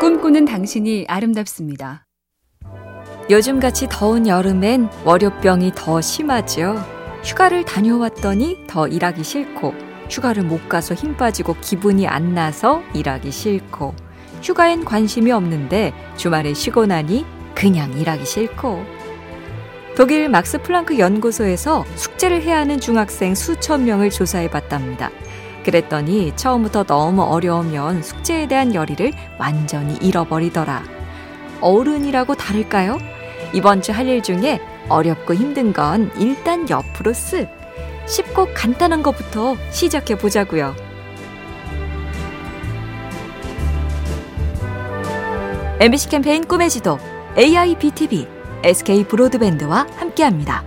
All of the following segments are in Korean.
꿈꾸는 당신이 아름답습니다. 요즘같이 더운 여름엔 월요병이 더 심하죠. 휴가를 다녀왔더니 더 일하기 싫고, 휴가를 못 가서 힘 빠지고 기분이 안 나서 일하기 싫고, 휴가엔 관심이 없는데 주말에 쉬고 나니 그냥 일하기 싫고. 독일 막스 플랑크 연구소에서 숙제를 해야 하는 중학생 수천 명을 조사해 봤답니다. 그랬더니 처음부터 너무 어려우면 숙제에 대한 열의를 완전히 잃어버리더라. 어른이라고 다를까요? 이번 주 할 일 중에 어렵고 힘든 건 일단 옆으로 쓱. 쉽고 간단한 것부터 시작해 보자고요. MBC 캠페인 꿈의 지도 AIBTV SK 브로드밴드와 함께합니다.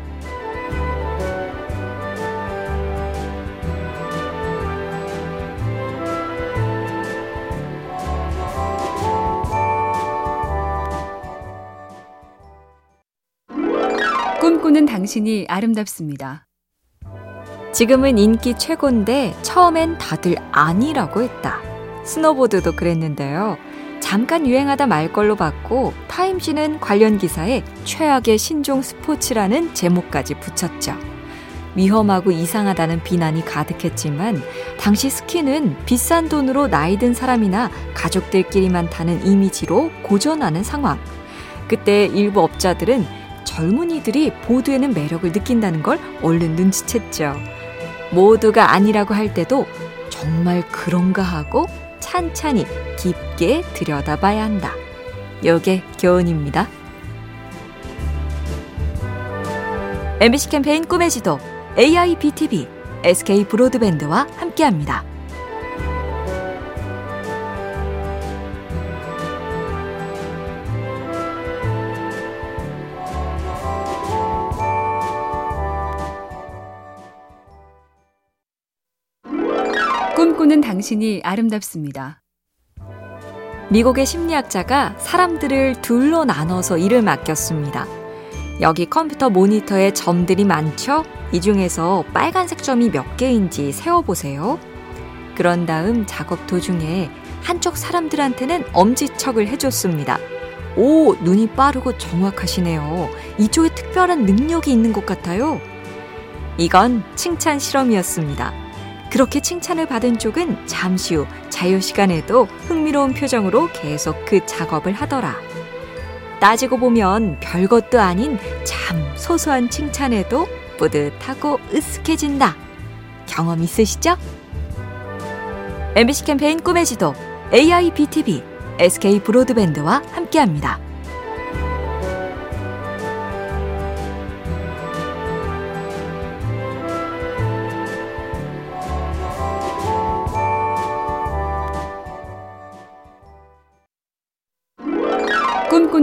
꿈꾸는 당신이 아름답습니다. 지금은 인기 최고인데 처음엔 다들 아니라고 했다. 스노보드도 그랬는데요. 잠깐 유행하다 말 걸로 봤고 타임지는 관련 기사에 최악의 신종 스포츠라는 제목까지 붙였죠. 위험하고 이상하다는 비난이 가득했지만 당시 스키는 비싼 돈으로 나이 든 사람이나 가족들끼리만 타는 이미지로 고전하는 상황. 그때 일부 업자들은 젊은이들이 보드에는 매력을 느낀다는 걸 얼른 눈치챘죠. 모두가 아니라고 할 때도 정말 그런가 하고 찬찬히 깊게 들여다봐야 한다. 요게 교훈입니다. MBC 캠페인 꿈의 지도 AIBTV SK 브로드밴드와 함께합니다. 꿈꾸는 당신이 아름답습니다. 미국의 심리학자가 사람들을 둘로 나눠서 일을 맡겼습니다. 여기 컴퓨터 모니터에 점들이 많죠? 이 중에서 빨간색 점이 몇 개인지 세어보세요. 그런 다음 작업 도중에 한쪽 사람들한테는 엄지척을 해줬습니다. 오, 눈이 빠르고 정확하시네요. 이쪽에 특별한 능력이 있는 것 같아요. 이건 칭찬 실험이었습니다. 그렇게 칭찬을 받은 쪽은 잠시 후 자유시간에도 흥미로운 표정으로 계속 그 작업을 하더라. 따지고 보면 별것도 아닌 참 소소한 칭찬에도 뿌듯하고 으쓱해진다. 경험 있으시죠? MBC 캠페인 꿈의 지도 AIBTV SK 브로드밴드와 함께합니다.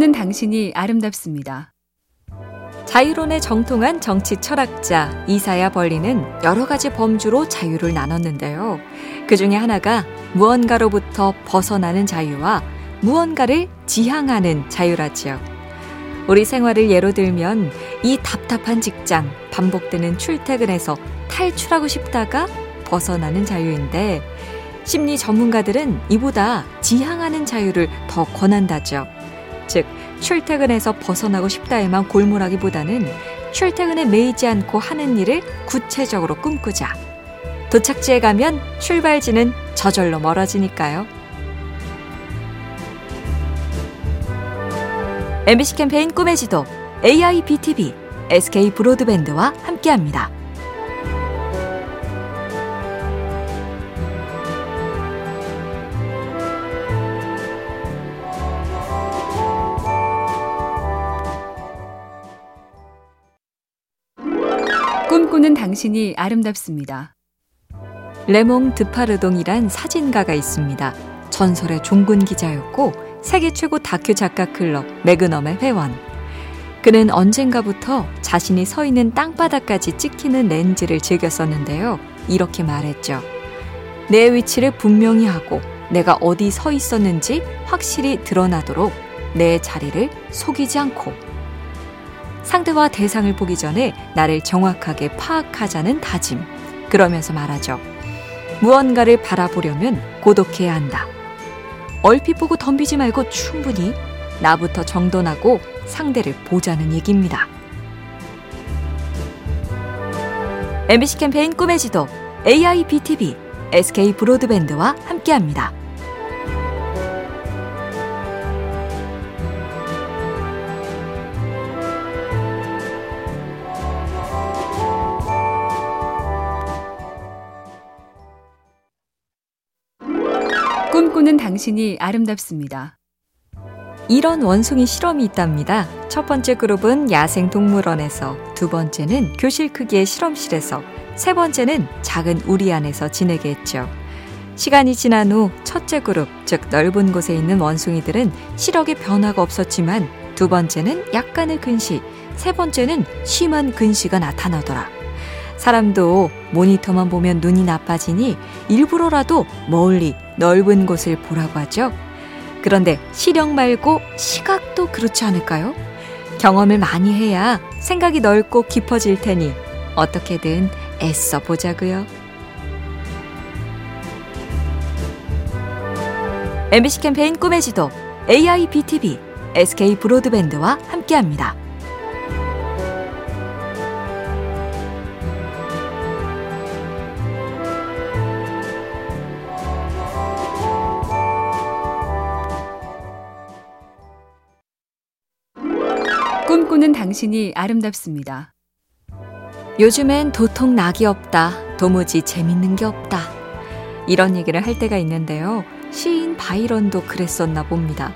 꿈꾸는 당신이 아름답습니다. 자유론에 정통한 정치 철학자 이사야 벌리는 여러 가지 범주로 자유를 나눴는데요. 그 중에 하나가 무언가로부터 벗어나는 자유와 무언가를 지향하는 자유라지요. 우리 생활을 예로 들면 이 답답한 직장, 반복되는 출퇴근에서 탈출하고 싶다가 벗어나는 자유인데 심리 전문가들은 이보다 지향하는 자유를 더 권한다죠. 즉, 출퇴근에서 벗어나고 싶다에만 골몰하기보다는 출퇴근에 매이지 않고 하는 일을 구체적으로 꿈꾸자. 도착지에 가면 출발지는 저절로 멀어지니까요. MBC 캠페인 꿈의 지도 AIBTV SK 브로드밴드와 함께합니다. 꿈꾸는 당신이 아름답습니다. 레몽 드파르동이란 사진가가 있습니다. 전설의 종군 기자였고 세계 최고 다큐 작가 클럽 매그넘의 회원. 그는 언젠가부터 자신이 서 있는 땅바닥까지 찍히는 렌즈를 즐겼었는데요. 이렇게 말했죠. 내 위치를 분명히 하고 내가 어디 서 있었는지 확실히 드러나도록 내 자리를 속이지 않고 상대와 대상을 보기 전에 나를 정확하게 파악하자는 다짐. 그러면서 말하죠. 무언가를 바라보려면 고독해야 한다. 얼핏 보고 덤비지 말고 충분히 나부터 정돈하고 상대를 보자는 얘기입니다. MBC 캠페인 꿈의 지도 AIBTV SK 브로드밴드와 함께합니다. 꿈꾸는 당신이 아름답습니다. 이런 원숭이 실험이 있답니다. 첫 번째 그룹은 야생 동물원에서, 두 번째는 교실 크기의 실험실에서, 세 번째는 작은 우리 안에서 지내게 했죠. 시간이 지난 후 첫째 그룹, 즉 넓은 곳에 있는 원숭이들은 시력에 변화가 없었지만 두 번째는 약간의 근시, 세 번째는 심한 근시가 나타나더라. 사람도 모니터만 보면 눈이 나빠지니 일부러라도 멀리 넓은 곳을 보라고 하죠. 그런데 시력 말고 시각도 그렇지 않을까요? 경험을 많이 해야 생각이 넓고 깊어질 테니 어떻게든 애써 보자고요. MBC 캠페인 꿈의 지도 AIBTV SK 브로드밴드와 함께합니다. 꿈꾸는 당신이 아름답습니다. 요즘엔 도통 낙이 없다. 도무지 재밌는 게 없다. 이런 얘기를 할 때가 있는데요. 시인 바이런도 그랬었나 봅니다.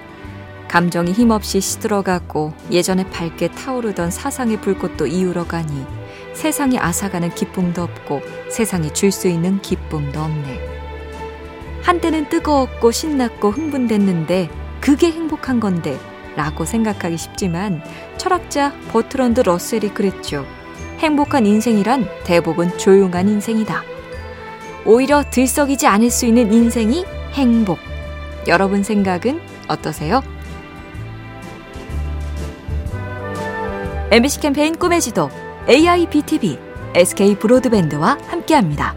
감정이 힘없이 시들어가고 예전에 밝게 타오르던 사상의 불꽃도 이울어가니 세상이 앗아가는 기쁨도 없고 세상이 줄 수 있는 기쁨도 없네. 한때는 뜨거웠고 신났고 흥분됐는데 그게 행복한 건데 라고 생각하기 쉽지만 철학자 버트런드 러셀이 그랬죠. 행복한 인생이란 대부분 조용한 인생이다. 오히려 들썩이지 않을 수 있는 인생이 행복. 여러분 생각은 어떠세요? MBC 캠페인 꿈의 지도 AIBTV SK 브로드밴드와 함께합니다.